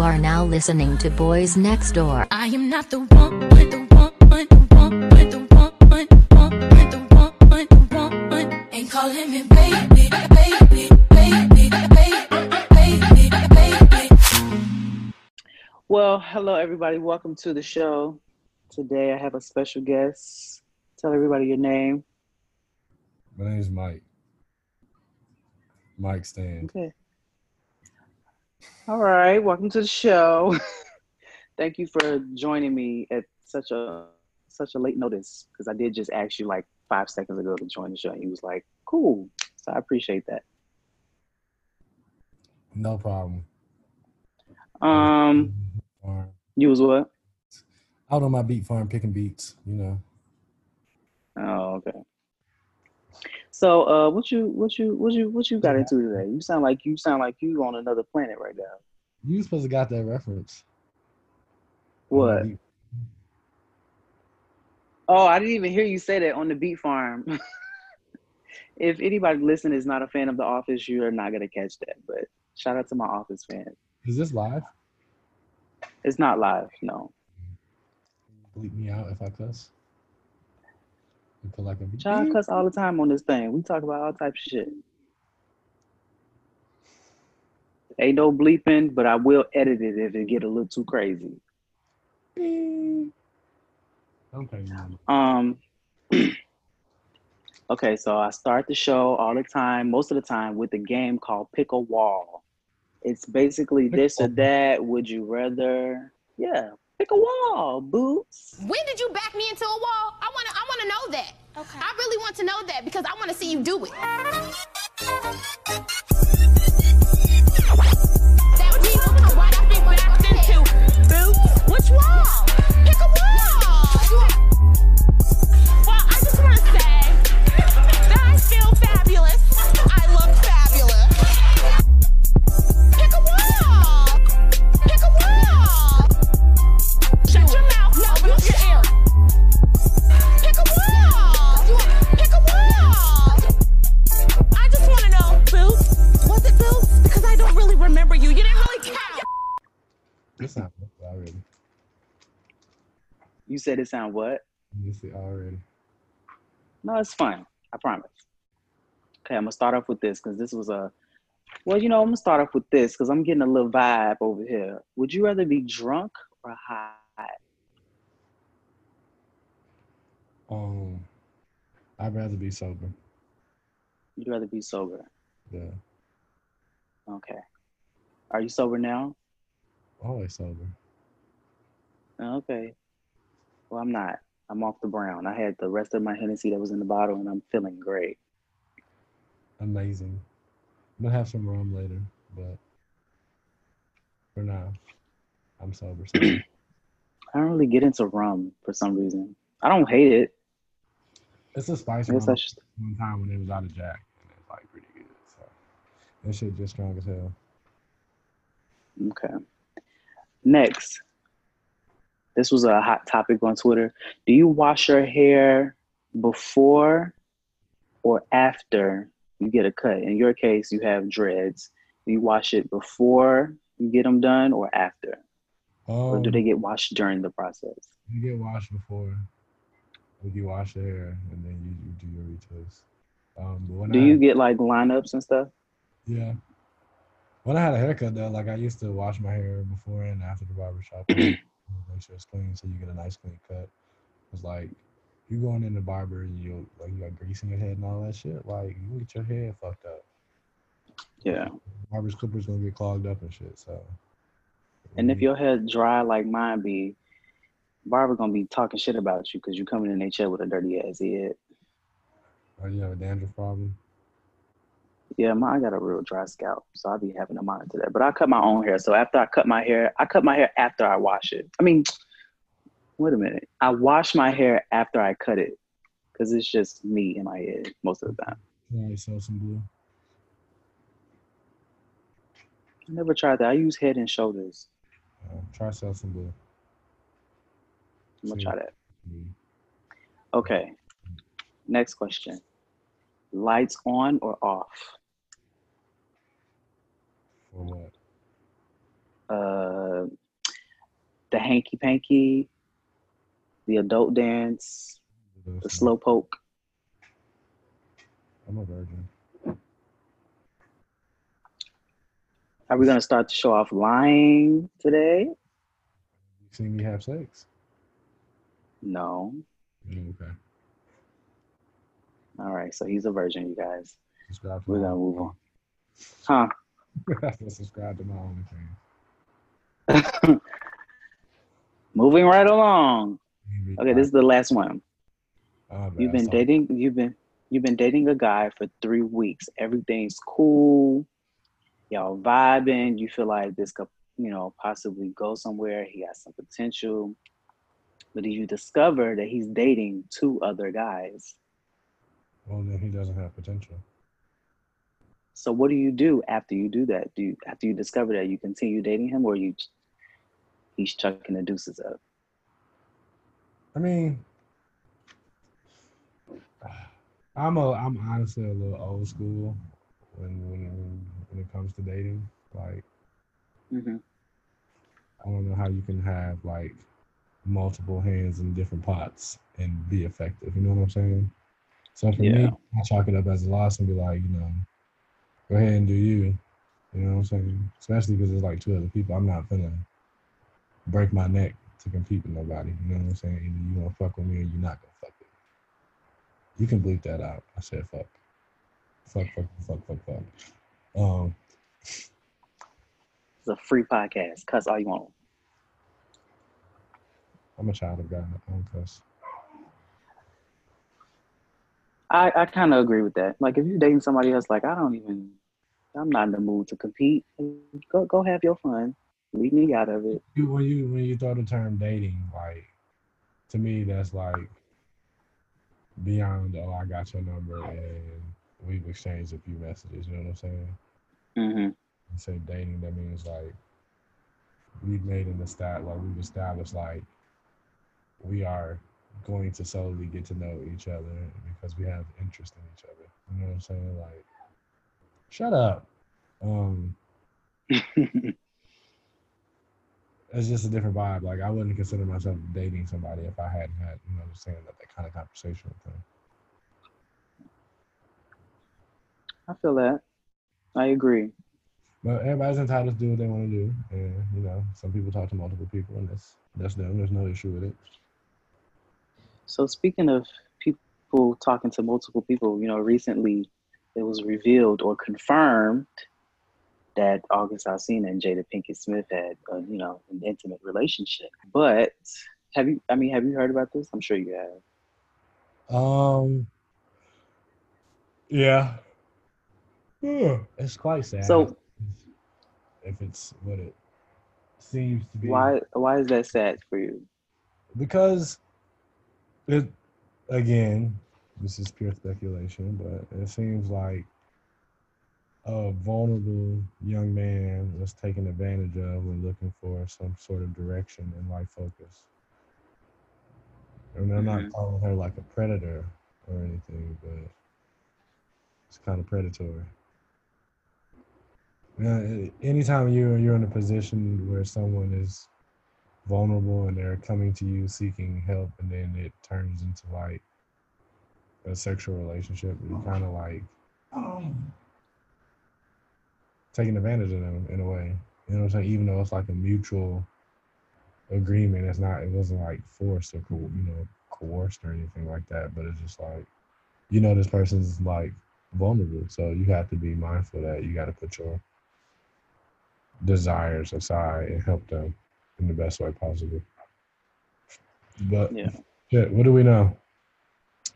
You are now listening to Boys Next Door. I am not the one, the one, the one, the one, the one, the one, the one, the one. Ain't calling me baby, baby, baby, baby, baby, baby. Well, hello everybody. Welcome to the show. Today I have a special guest. Tell everybody your name. My name is Mike. Mike Stand. Okay. All right. Welcome to the show. Thank you for joining me at such a such a late notice because I did just ask you like five seconds ago to join the show. And you was like, "Cool." So I appreciate that. No problem. Um, Farm. you was what? Out on my beat farm picking beats, you know. Oh, okay. So, uh, what you what you what you what you got into today? You sound like you sound like you on another planet right now. You supposed to got that reference. What? Oh, I didn't even hear you say that on the beat farm. if anybody listening is not a fan of The Office, you are not gonna catch that. But shout out to my Office fans. Is this live? It's not live, no. Bleep me out if I cuss. You put like a Child cuss all the time on this thing. We talk about all types of shit. Ain't no bleeping, but I will edit it if it get a little too crazy. Okay. Um. okay, so I start the show all the time, most of the time, with a game called Pick a Wall. It's basically Pick this or wall. that. Would you rather? Yeah, pick a wall, boots. When did you back me into a wall? I wanna I wanna know that. Okay. I really want to know that because I wanna see you do it. Sound what? You see already. No, it's fine. I promise. Okay, I'm gonna start off with this because this was a. Well, you know, I'm gonna start off with this because I'm getting a little vibe over here. Would you rather be drunk or high? Um I'd rather be sober. You'd rather be sober. Yeah. Okay. Are you sober now? Always sober. Okay. Well, I'm not. I'm off the brown. I had the rest of my Hennessy that was in the bottle, and I'm feeling great. Amazing. I'm gonna have some rum later, but for now, I'm sober. So I don't really get into rum for some reason. I don't hate it. it's a spice I rum. just one time when it was out of Jack, and it's like pretty good. So that shit just strong as hell. okay. Next, this was a hot topic on Twitter. Do you wash your hair before or after you get a cut? In your case, you have dreads. Do you wash it before you get them done or after? Or Um, do they get washed during the process? you get washed before, you wash your hair, and then you, you do your retwist. Um, Do I, you get like lineups and stuff? Yeah. When I had a haircut though, like I used to wash my hair before and after the barber shop. make sure it's clean so you get a nice clean cut. It's like you going in the barber and you like you got grease in your head and all that shit. Like you get your hair fucked up. Yeah. Barber's clippers gonna get clogged up and shit. So And if your hair dry like mine be, barber gonna be talking shit about you because you coming in their chair with a dirty ass head. or you have a dandruff problem, Yeah, my, I got a real dry scalp, so I'll be having to monitor that. But I cut my own hair, so after I cut my hair, I cut my hair after I wash it. I mean, wait a minute, I wash my hair after I cut it because it's just me in my head most of the time. already Selsun Blue. I never tried that. I use Head and Shoulders. Uh, try Selsun Blue. I'm gonna See. try that. Mm. Okay. Next question. Lights on or off? For what? uh, the hanky panky, the adult dance, the slow poke. I'm a virgin. Are we gonna start the show off lying today? You see me have sex? No. Mm, Okay. All right, so he's a virgin, you guys. We're gonna move on. Huh? subscribe to my OnlyFans. Moving right along. Okay, this is the last one. Oh, You've been dating. You've been you've been dating a guy for three weeks. Everything's cool. Y'all vibing. You feel like this could, you know, possibly go somewhere. He has some potential. But you discover that he's dating two other guys. Well, then he doesn't have potential. So what do you do after you do that? Do you after you discover that you continue dating him, or you he's chucking the deuces up? I mean, I'm a I'm honestly a little old school when when when it comes to dating. Like mm-hmm. I don't know how you can have like multiple hands in different pots and be effective. You know what I'm saying? So for me, I chalk it up as a loss and be like, you know, go ahead and do you. You know what I'm saying? Especially because it's like two other people. I'm not gonna break my neck to compete with nobody. You know what I'm saying? Either you gonna fuck with me or you're not gonna fuck with me. You can bleep that out. I said fuck. Fuck, fuck, fuck, fuck, fuck. Um, It's a free podcast. Cuss all you want. I'm a child of God. I don't cuss. I, I kind of agree with that. Like, if you're dating somebody else, like, I don't even, I'm not in the mood to compete. Go, go have your fun. Leave me out of it. when you when you throw the term dating, like to me that's like beyond oh I got your number and we've exchanged a few messages, you know what I'm saying? hmm You say dating, that means like we've made an established like we've established like we are going to solely get to know each other because we have interest in each other. You know what I'm saying? Like shut up. Um it's just a different vibe. Like I wouldn't consider myself dating somebody if I hadn't had, you know, saying that, that kind of conversation with them. I feel that. I agree. But everybody's entitled to do what they want to do, and you know, some people talk to multiple people, and that's that's them. There's no issue with it. So, speaking of people talking to multiple people, you know, recently it was revealed or confirmed that August Alsina and Jada Pinkett Smith had, uh, you know, an intimate relationship. But have you? I mean, have you heard about this? I'm sure you have. Um. Yeah. Yeah. It's quite sad. So- if it's what it seems to be, Why? Why is that sad for you? because it again this is pure speculation but it seems like a vulnerable young man was taken advantage of when looking for some sort of direction and life focus and i'm not Mhm. calling her like a predator or anything but it's kind of predatory yeah, anytime you're you're in a position where someone is vulnerable and they're coming to you seeking help and then it turns into like a sexual relationship you oh. kind of like oh. taking advantage of them in a way you know what i'm saying even though it's like a mutual agreement it's not it wasn't like forced or co- you know coerced or anything like that but it's just like you know this person's like vulnerable so you have to be mindful that you got to put your desires aside and help them in the best way possible. But Yeah. shit, what do we know?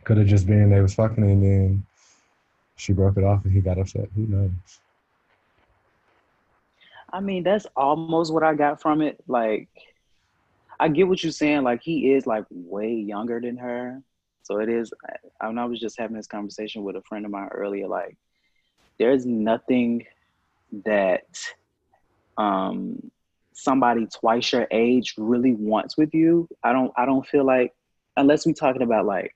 Could have just been they was fucking and then she broke it off and he got upset. Who knows? I mean, that's almost what I got from it. Like, I get what you're saying. Like, he is like way younger than her. So it is. I, I was just having this conversation with a friend of mine earlier. Like, there's nothing that um somebody twice your age really wants with you. I don't. I don't feel like unless we're talking about like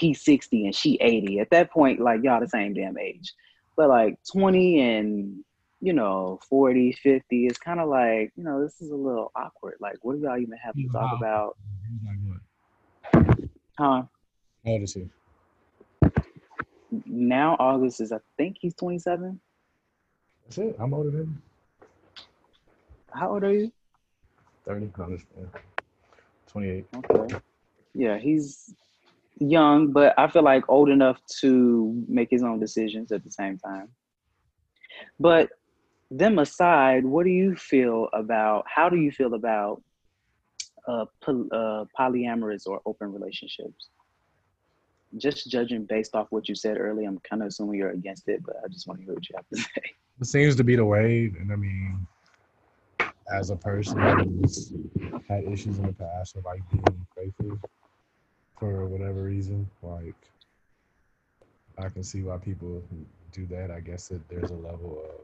he's 60 and she 80. At that point, like y'all the same damn age. But like 20 and you know, 40, 50, it's kind of like, you know, this is a little awkward. Like, what do y'all even have to talk about? Like what? Huh? How old is he? Now August is, I think he's 27. That's it. I'm older than him. How old are you? 30. No, just, yeah. 28. Okay. Yeah, he's young, but I feel like old enough to make his own decisions at the same time. But them aside, what do you feel about? How do you feel about uh, poly, uh, polyamorous or open relationships? Just judging based off what you said earlier, I'm kind of assuming you're against it, but I just want to hear what you have to say. It seems to be the way. And I mean, as a person who's had issues in the past of like being faithful for whatever reason, like I can see why people do that. I guess that there's a level of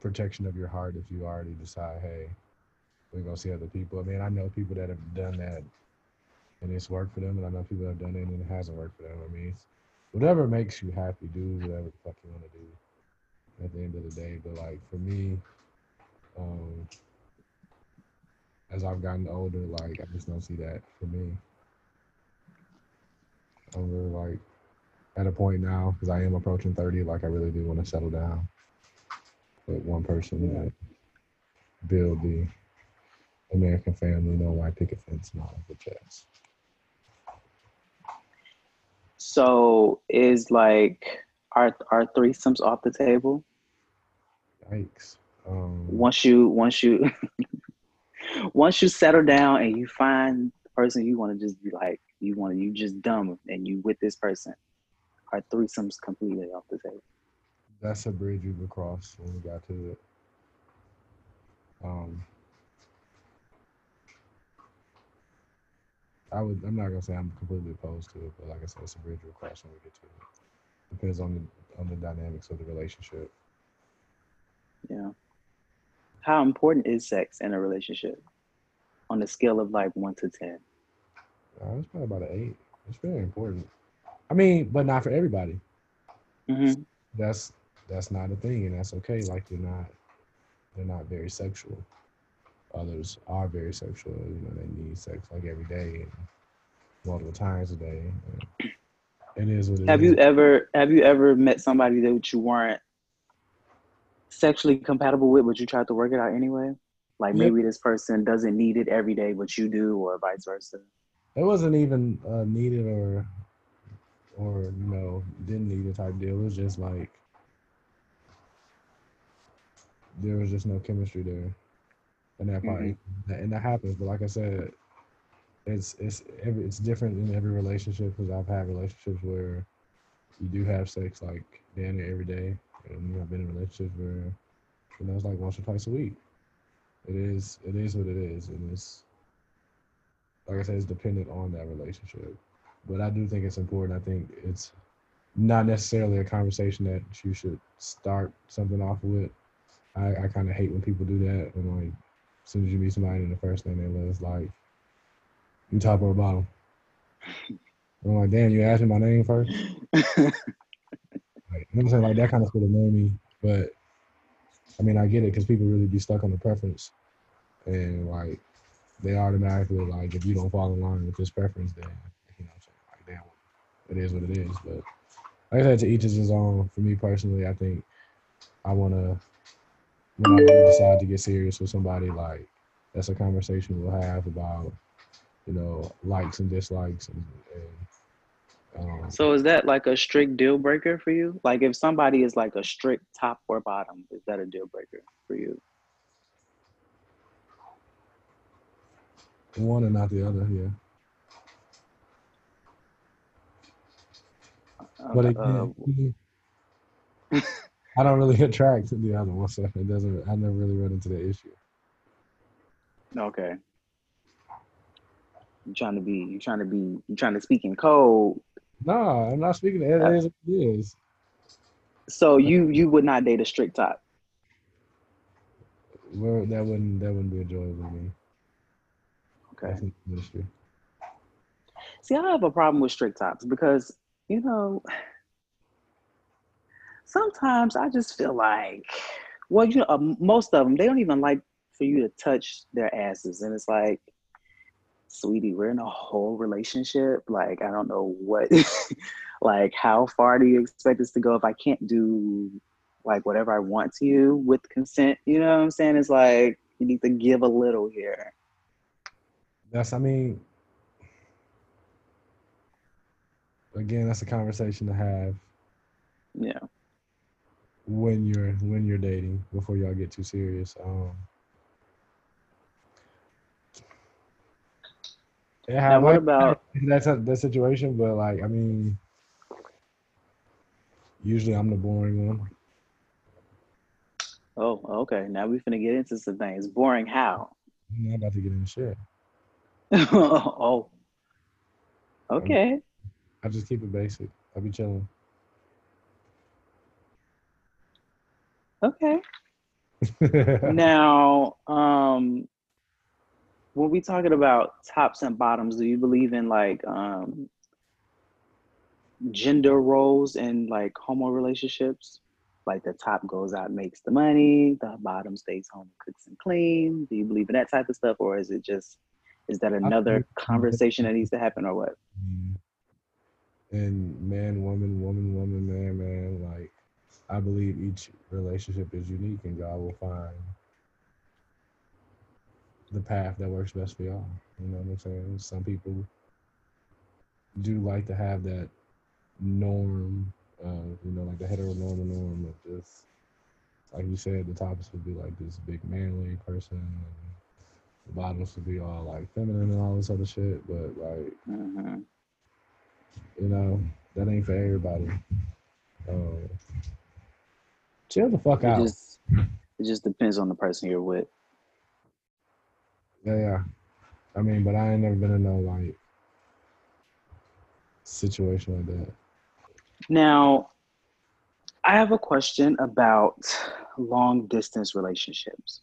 protection of your heart if you already decide, hey, we're gonna see other people. I mean, I know people that have done that and it's worked for them, and I know people that have done it and it hasn't worked for them. I mean, whatever makes you happy, do whatever the fuck you want to do at the end of the day. But like for me, um, as I've gotten older, like I just don't see that for me. I'm really like at a point now because I am approaching 30. Like I really do want to settle down with one person that build the American family, no white picket fence, and all of the jazz. So, is like are are threesomes off the table? Yikes. Um, once you once you once you settle down and you find the person you want to just be like you want to you just dumb and you with this person are threesomes completely off the table that's a bridge we would cross when we got to it. Um, I would. I'm not gonna say I'm completely opposed to it, but like I said, it's a bridge we'll cross when we get to it. Depends on the on the dynamics of the relationship. yeah how important is sex in a relationship on a scale of like 1 to 10 Uh, it's probably about an eight. It's very important. I mean, but not for everybody. mm-hmm. That's that's not a thing, and that's okay. Like they're not they're not very sexual. Others are very sexual. You know, they need sex like every day and multiple times a day. And it is what it have is. you ever have you ever met somebody that you weren't sexually compatible with but you tried to work it out anyway like Yep. maybe this person doesn't need it every day but you do or vice versa It wasn't even uh, needed or or you know didn't need it type deal. It was just like there was just no chemistry there in that part, Mhm. And that happens. But like I said, it's it's every it's different in every relationship because I've had relationships where you do have sex like damn near every day, and I've been in relationships where you know it's like once or twice a week. It is it is what it is, and it's like I said, it's dependent on that relationship. But I do think it's important. I think it's not necessarily a conversation that you should start something off with. I, I kind of hate when people do that. And like, as soon as you meet somebody, and the first thing they list is like, "You top or bottom?" I'm like, "Damn, you asked me my name first? Like, you know what I'm saying? Like that kind of would annoy me. But I mean, I get it because people really be stuck on the preference, and like they automatically like if you don't fall in line with this preference, then you know, like damn, it is what it is. But like I said, to each is his own. For me personally, I think I want to when I really decide to get serious with somebody, like that's a conversation we'll have about you know likes and dislikes and. and so is that like a strict deal breaker for you like if somebody is like a strict top or bottom is that a deal breaker for you one and not the other, yeah. But Uh, I don't really attract the other one, so it doesn't. I never really run into the issue. okay you trying to be you trying to be you trying to speak in code No, I'm not speaking. It is it is. so you you would not date a strict top Well, that wouldn't that wouldn't be enjoyable to me. okay That's in the industry. See, I have a problem with strict tops because, you know, sometimes I just feel like, well, you know, uh, most of them they don't even like for you to touch their asses, and it's like, sweetie, we're in a whole relationship. Like, I don't know what, like, how far do you expect us to go if I can't do like whatever I want to you with consent? You know what I'm saying? It's like you need to give a little here. That's I mean again, that's a conversation to have Yeah. when you're when you're dating before y'all get too serious. Um yeah, Now, what about- that's a, that situation? But like, I mean, usually I'm the boring one. Oh, okay. Now we're gonna get into some things. Boring how? I'm not about to get into shit. oh. Okay. I just keep it basic. I'll be chilling. Okay. now, um, when we talking about tops and bottoms, do you believe in like um gender roles and like homo relationships? Like the top goes out, makes the money, the bottom stays home, cooks and clean. Do you believe in that type of stuff, or is it just is that another conversation that needs to happen, or what? Mm. and man, woman, woman, woman, man, man. Like, I believe each relationship is unique, and God will find the path that works best for y'all. You know what I'm saying? Some people do like to have that norm, uh, you know, like the heteronormal norm of just, like you said, the tops would be like this big manly person, and the bottoms would be all like feminine and all this other shit. But like, Mhm. you know, that ain't for everybody. Um, chill the fuck It out. just it just depends on the person you're with. Yeah, yeah. I mean, but I ain't never been in no like situation like that. Now, I have a question about long distance relationships.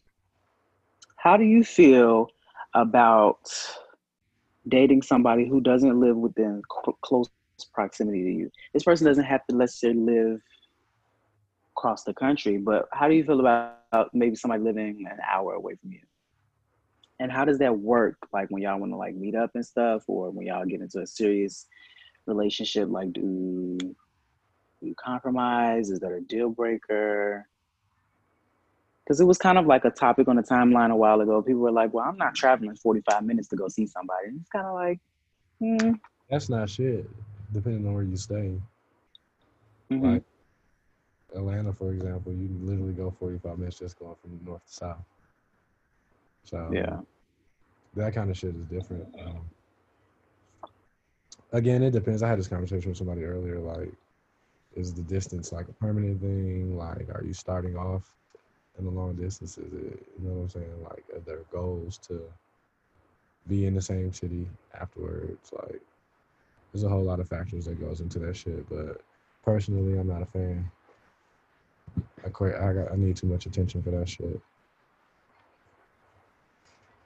How do you feel about dating somebody who doesn't live within cl- close proximity to you? This person doesn't have to necessarily live across the country, but how do you feel about maybe somebody living an hour away from you? And how does that work? Like when y'all want to like meet up and stuff, or when y'all get into a serious relationship, like do you compromise? Is that a deal breaker? Because it was kind of like a topic on the timeline a while ago. People were like, "Well, I'm not traveling 45 minutes to go see somebody." And it's kind of like, hmm. That's not shit. Depending on where you stay. mhm. Like Atlanta, for example, you can literally go 45 minutes just going from north to south. So yeah, that kind of shit is different. Um, again, it depends. I had this conversation with somebody earlier. Like, is the distance like a permanent thing? Like, are you starting off in the long distance? Is it, you know what I'm saying? Like, are there goals to be in the same city afterwards? Like, there's a whole lot of factors that goes into that shit. But personally, I'm not a fan. I quite, I got, I need too much attention for that shit.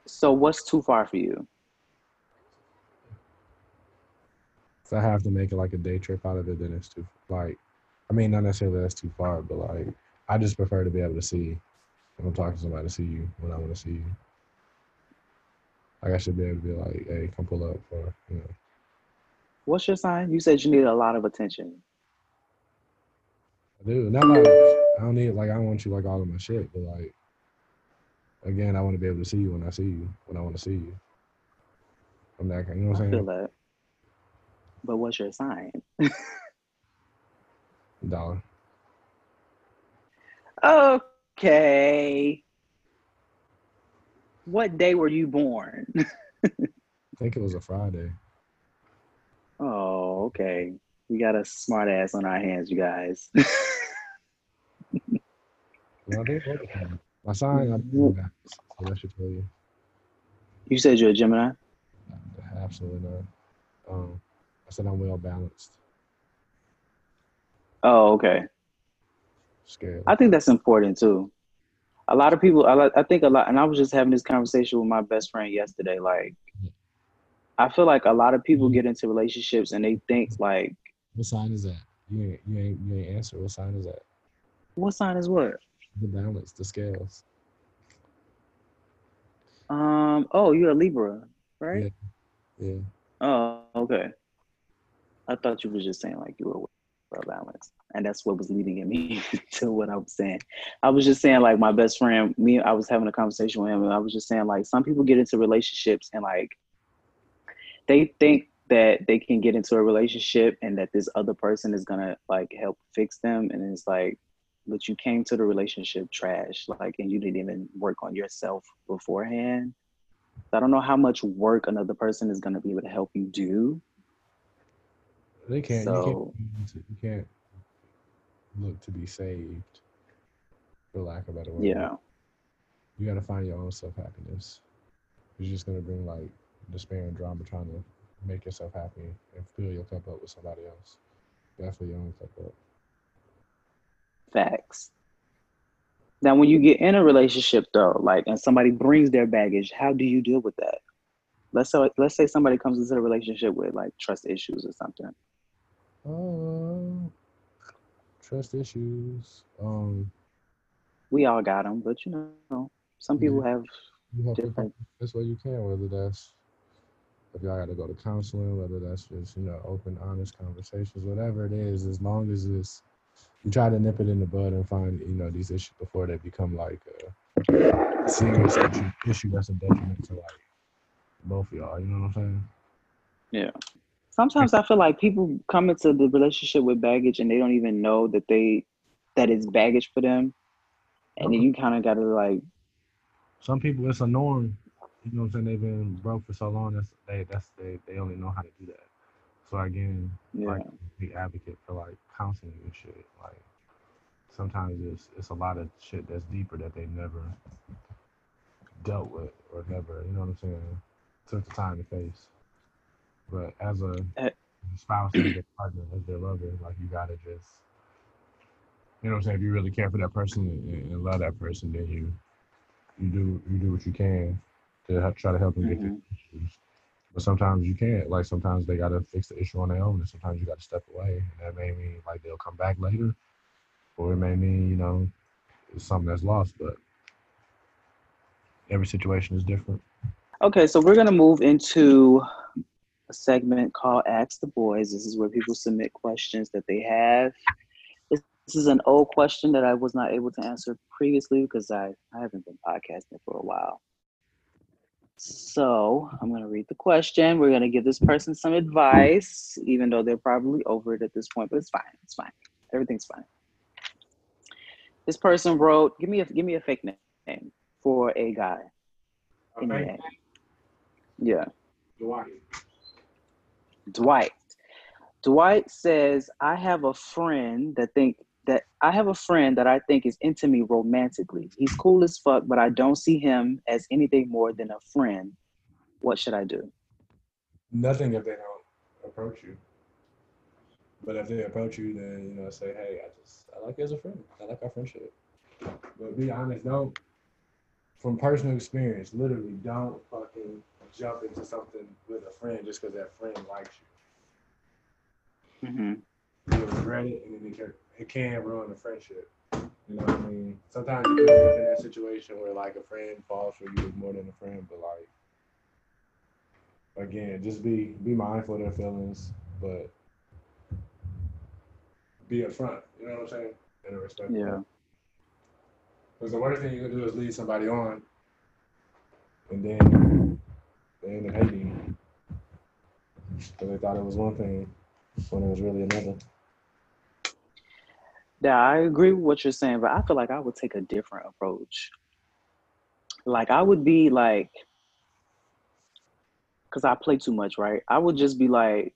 So what's too far for you? If I have to make it like a day trip out of it, then it's too like. I mean, not necessarily that's too far, but like I just prefer to be able to see if I'm talking to somebody to see you when I want to see you. Like I should be able to be like, hey, come pull up, or you know, What's your sign? You said you need a lot of attention. I do. Not mm. like I don't need like I don't want you like all of my shit, but like again, I want to be able to see you when I see you when I want to see you. I'm that kind. You know what I'm feel saying? that. But what's your sign? Dollar. Okay. What day were you born? I think it was a Friday. Oh, okay. We got a smart ass on our hands, you guys. Well, I think it was a Friday. My sign, I'm that, so that should tell you. you said you're a Gemini? Absolutely not. Um, I said I'm well balanced. Oh, okay. Scared. I think that's important too. A lot of people, I, I think a lot, and I was just having this conversation with my best friend yesterday. Like, I feel like a lot of people get into relationships and they think like, What sign is that? You ain't you ain't you ain't answer. What sign is that? What sign is what? The balance, the scales. Um. Oh, you're a Libra, right? Yeah. Oh, okay. I thought you were just saying like you were well balanced, and that's what was leading me to what I was saying. I was just saying like my best friend, me, I was having a conversation with him, and I was just saying like some people get into relationships and like they think that they can get into a relationship and that this other person is gonna like help fix them, and it's like, but you came to the relationship trash, like, and you didn't even work on yourself beforehand. I don't know how much work another person is gonna be able to help you do. They can't. So- you can't. You can't look to be saved, for lack of a better word. Yeah. You got to find your own self happiness. You're just gonna bring like despair and drama trying to make yourself happy and fill your cup up with somebody else. Fill your own cup up. Facts. Now, when you get in a relationship, though, like, and somebody brings their baggage, how do you deal with that? Let's say, let's say somebody comes into a relationship with like trust issues or something. Oh, trust issues. Um, We all got them, but you know, some people have. you have to Different. that's what you can. Whether that's if y'all got to go to counseling, whether that's just you know open, honest conversations, whatever it is, as long as it's you try to nip it in the bud and find you know these issues before they become like a serious issue, issue that's a detriment to like both of y'all. You know what I'm saying? Yeah. Sometimes I feel like people come into the relationship with baggage and they don't even know that they that it's baggage for them, and then you kind of got to like, Some people it's a norm. You know what I'm saying? They've been broke for so long. That's they that's they they only know how to do that. So again, yeah, like the advocate for like counseling and shit. Like sometimes it's it's a lot of shit that's deeper that they never dealt with or never, you know what I'm saying, took the time to face. But as a Eh. spouse, as their partner, as their lover, like you gotta just you know what I'm saying, if you really care for that person and, and love that person, then you you do you do what you can to help, try to help them get through issues. But sometimes you can't. Like sometimes they gotta fix the issue on their own, and sometimes you gotta step away. And that may mean like they'll come back later, or it may mean you know it's something that's lost. But every situation is different. Okay, so we're gonna move into a segment called Ask the Boys. This is where people submit questions that they have. This, this is an old question that I was not able to answer previously because I, I haven't been podcasting for a while. So I'm gonna read the question. We're gonna give this person some advice, even though they're probably over it at this point, but it's fine. It's fine. Everything's fine. This person wrote, give me a give me a fake name for a guy. your. Yeah. Dwight. Dwight Dwight says, I have a friend that think that I have a friend that I think is into me romantically. He's cool as fuck, but I don't see him as anything more than a friend. What should I do? Nothing if they don't approach you. But if they approach you, then you know say, hey, I just I like you as a friend. I like our friendship. But be honest, don't. From personal experience, literally, don't fucking jump into something with a friend just because that friend likes you. Mm-hmm. you'll regret it, and then it can, it can ruin a friendship. You know what I mean? Sometimes you end up in that situation where like a friend falls for you more than a friend, but like again, just be be mindful of their feelings, but be upfront. You know what I'm saying? In a respectful Yeah. Because the worst thing you can do is lead somebody on, and then they end up hating you because they thought it was one thing when it was really another. Yeah, I agree with what you're saying, but I feel like I would take a different approach. Like I would be like, because I play too much, right? I would just be like,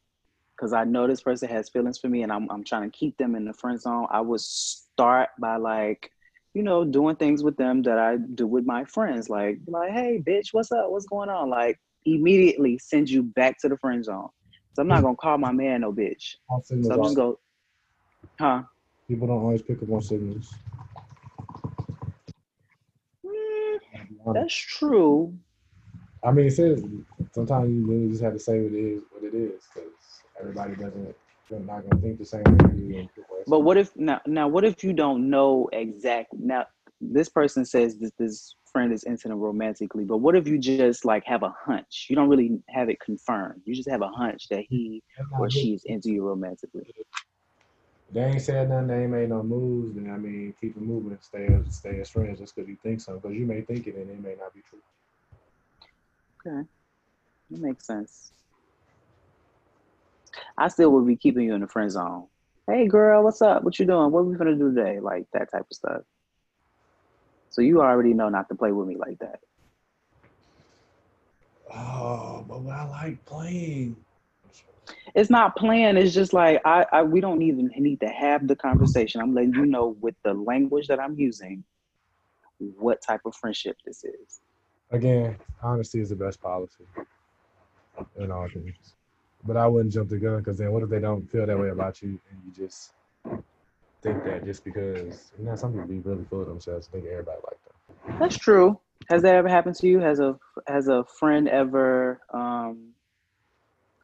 because I know this person has feelings for me, and I'm I'm trying to keep them in the friend zone. I would start by like, you know, doing things with them that I do with my friends, like like, hey, bitch, what's up? What's going on? Like immediately send you back to the friend zone. So I'm not gonna call my man no bitch. So I'm just go, huh? People don't always pick up on signals. Mm, That's true. I mean, it says sometimes you really just have to say what it is, what it is, because everybody doesn't, they're not gonna think the same way But what if now? Now, what if you don't know exact? Now, this person says this this friend is into them romantically, but what if you just like have a hunch? You don't really have it confirmed. You just have a hunch that he or she is into you romantically. They ain't said nothing. They ain't made no moves. Then I mean, keep it moving. Stay as stay as friends just because you think so. Because you may think it and it may not be true. Okay, that makes sense. I still would be keeping you in the friend zone. Hey, girl, what's up? What you doing? What we gonna do today? Like that type of stuff. So you already know not to play with me like that. Oh, but I like playing. It's not planned. It's just like I, I we don't even need to have the conversation. I'm letting you know with the language that I'm using what type of friendship this is. Again, honesty is the best policy in all things. But I wouldn't jump the gun because then what if they don't feel that way about you and you just think that just because you know some people be really full of themselves, think everybody like them. That's true. Has that ever happened to you? Has a has a friend ever um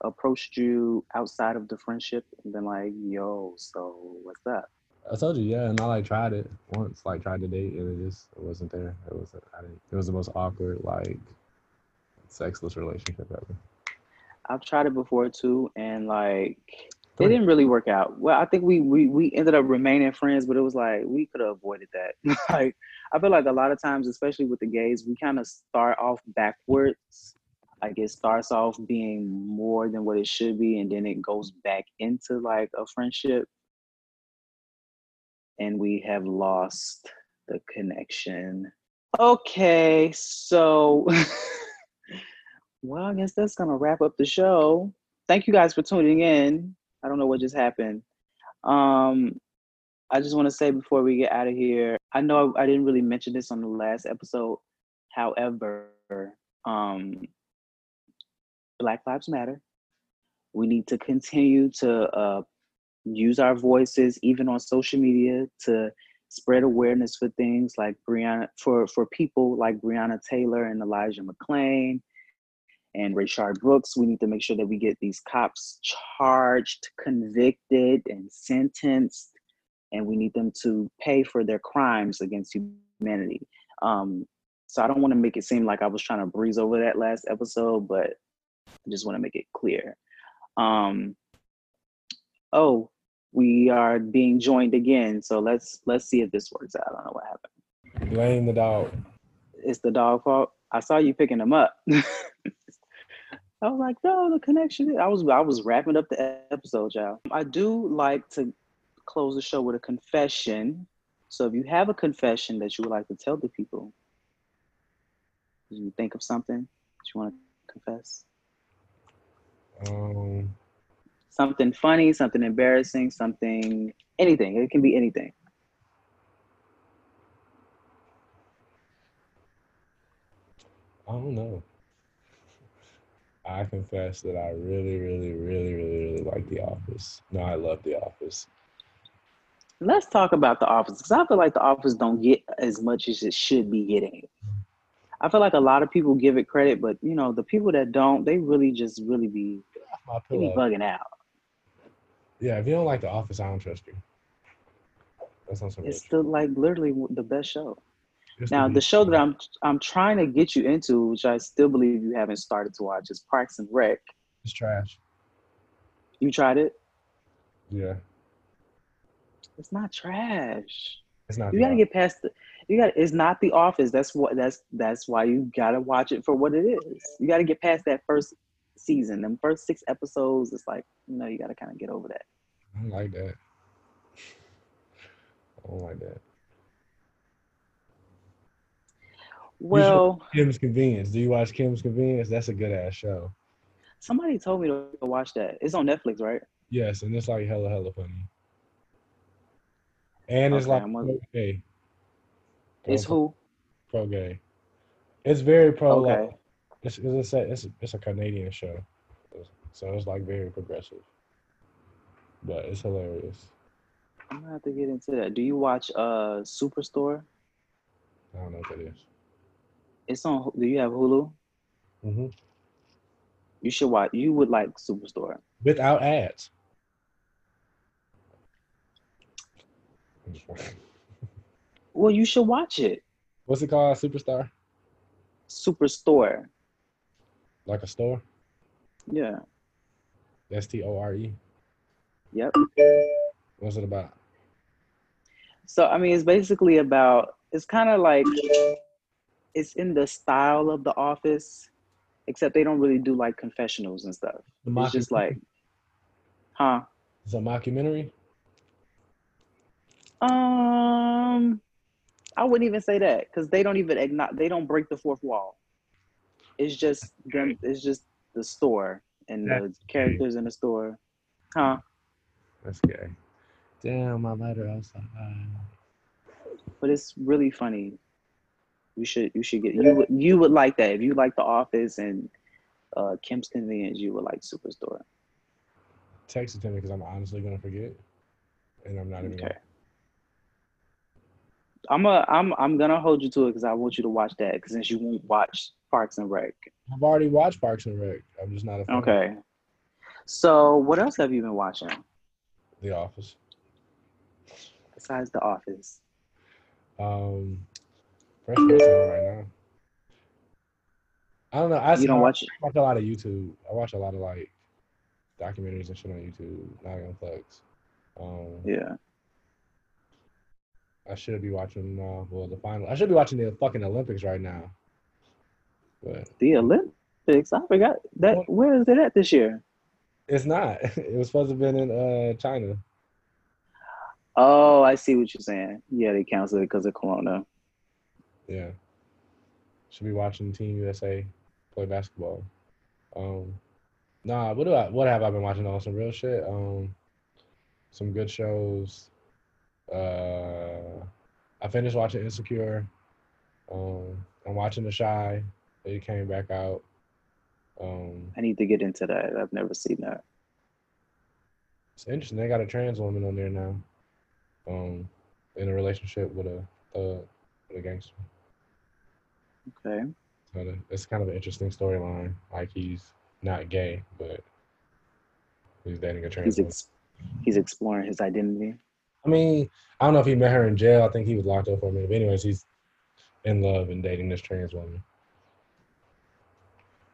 approached you outside of the friendship and been like, yo, so what's up? I told you, yeah, and I like tried it once, like tried to date, and it just it wasn't there. It was I didn't. It was the most awkward, like sexless relationship ever. I've tried it before too, and like it didn't really work out. Well, I think we we we ended up remaining friends, but it was like we could have avoided that. like I feel like a lot of times, especially with the gays, we kind of start off backwards. Like it starts off being more than what it should be, and then it goes back into like a friendship, and we have lost the connection. Okay, so well, I guess that's gonna wrap up the show. Thank you guys for tuning in. I don't know what just happened. Um, I just want to say before we get out of here, I know I didn't really mention this on the last episode. However, um, Black Lives Matter. We need to continue to uh, use our voices, even on social media, to spread awareness for things like Breonna, for for people like Breonna Taylor and Elijah McClain and Rayshard Brooks. We need to make sure that we get these cops charged, convicted, and sentenced, and we need them to pay for their crimes against humanity. Um, so I don't want to make it seem like I was trying to breeze over that last episode, but I just want to make it clear. Um, oh, we are being joined again, so let's let's see if this works out. I don't know what happened. Blame the dog. It's the dog fault. I saw you picking him up. I was like, no, the connection. I was I was wrapping up the episode, y'all. I do like to close the show with a confession. So if you have a confession that you would like to tell the people, you think of something that you want to confess? Um, Something funny, something embarrassing, something anything. It can be anything. I don't know. I confess that I really, really, really, really, really like The Office. No, I love The Office. Let's talk about the office because I feel like the office don't get as much as it should be getting. I feel like a lot of people give it credit, but you know, the people that don't, they really just really be they be bugging out. Yeah, if you don't like The Office, I don't trust you. That's not so It's still like literally the best show. Just Now, be- the show that I'm I'm trying to get you into, which I still believe you haven't started to watch, is Parks and Rec. It's trash. You tried it? Yeah, It's not trash. it's not. You got to Office. get past the. You got. It's not The Office. That's what. That's that's why you got to watch it for what it is. You got to get past that first season. Them first six episodes. It's like you know you got to kind of get over that. I like that. I like that. Well, Kim's Convenience. Do you watch Kim's Convenience? That's a good ass show. somebody told me to watch that. It's on Netflix, right? Yes, and it's like hella hella funny. And it's Okay, like I'm gonna- pro gay. It's who? Pro gay. It's very pro. Okay. Like, it's it's a it's a, it's a Canadian show, so it's like very progressive. But it's hilarious. I'm gonna have to get into that. Do you watch uh Superstore? I don't know what that is. It's on. Do you have Hulu? Mm-hmm. You should watch. You would like Superstore. Without ads. I'm just wondering. Well, you should watch it. What's it called? Superstar? Superstore. Like a store? Yeah. S T O R E. Yep. What's it about? So I mean, it's basically about. It's kind of like it's in the style of The Office, except they don't really do like confessionals and stuff. It's just like, huh? It's a mockumentary. Um, I wouldn't even say that because they don't even acknowledge, they don't break the fourth wall. It's just them. It's just the store and the That's characters in the store, huh? That's gay. Damn, my letter outside. But it's really funny. You should you should get you would you would like that if you like The Office and uh, Kim's Convenience. You would like Superstore. Text it to me because I'm honestly gonna forget, and I'm not even. Okay. I'm a I'm I'm gonna hold you to it because I want you to watch that because since you won't watch Parks and Rec. I've already watched Parks and Rec. I'm just not a fan. Okay. So what else have you been watching The Office. besides The Office? Um, Fresh Prince on right now. I don't know. I You don't I watch I watch a lot of YouTube. I watch a lot of like documentaries and shit on YouTube. Not on Flex. Um, Yeah. I should be watching. Uh, well, the final. I should be watching the fucking Olympics right now. But The Olympics. I forgot that. Where is it at this year? it's not. It was supposed to have been in uh China. Oh, I see what you're saying. Yeah, they canceled it because of Corona. Yeah. Should be watching Team USA play basketball. Um nah, what do I what have I been watching on some real shit? Um some good shows. Uh I finished watching Insecure. Um I'm watching The Chi. It came back out. Um I need to get into that. I've never seen that. it's interesting. They got a trans woman on there now. Um in a relationship with a with a gangster. Okay. So it's kind of an interesting storyline. Like he's not gay, but he's dating a trans He's woman. ex- he's exploring his identity. I mean, I don't know if he met her in jail. I think he was locked up for a minute. But anyways, he's in love and dating this trans woman.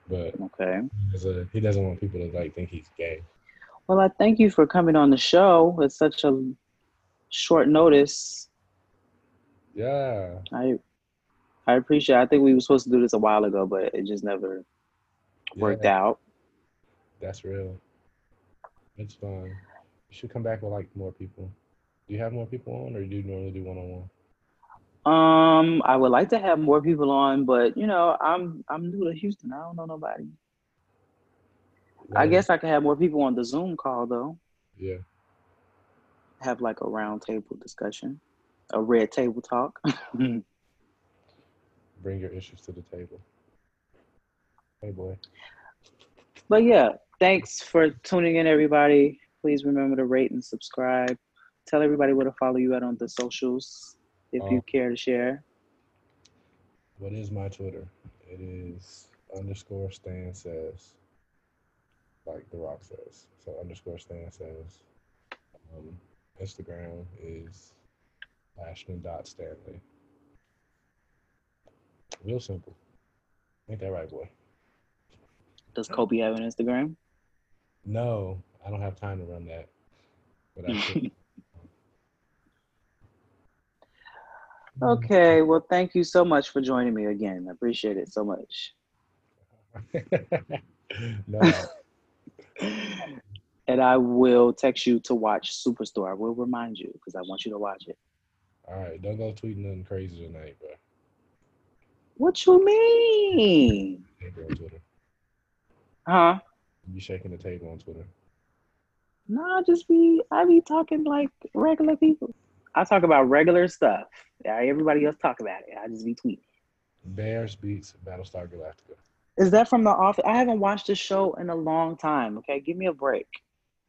But Okay. a, he doesn't want people to like think he's gay. Well, I thank you for coming on the show at such a short notice. Yeah. I I appreciate. It. I think we were supposed to do this a while ago, but it just never worked yeah, out. That's real. It's fun. You should come back with like more people. Do you have more people on, or do you normally do one on one? Um, I would like to have more people on, but you know, I'm I'm new to Houston. I don't know nobody. I guess I could have more people on the Zoom call though. Yeah. Have like a round table discussion, a red table talk. Bring your issues to the table. Hey boy. but yeah, thanks for tuning in, everybody. Please remember to rate and subscribe. Tell everybody where to follow you at on the socials if you Um, care to share. What is my Twitter? It is underscore Stan says, like The Rock says. So underscore Stan says. Um, Instagram is Ashton dot Stanley. Real simple. Ain't that right, boy? Does Kobe have an Instagram? No, I don't have time to run that. But I Mm-hmm. Okay, well, thank you so much for joining me again. I appreciate it so much. no, And I will text you to watch Superstore. I will remind you because I want you to watch it. all right. Don't go tweeting nothing crazy tonight, bro. What you mean? Huh? You shaking the table on Twitter. No, just be I be talking like regular people. I talk about regular stuff. Everybody else talk about it. I just be tweeting. Bears beets Battlestar Galactica. Is that from the office? I haven't watched the show in a long time. Okay, give me a break.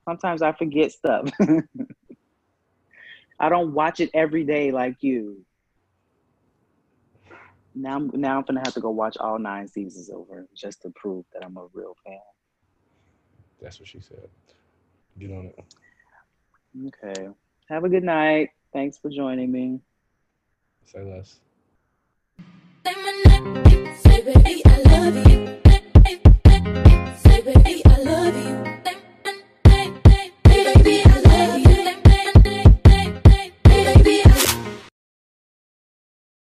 Sometimes I forget stuff. I don't watch it every day like you. Now, I'm- now I'm gonna have to go watch all nine seasons over just to prove that I'm a real fan. That's what she said. Get on it. Okay. Have a good night. Thanks for joining me. Say less. Say baby, I love you. Say baby, I love you.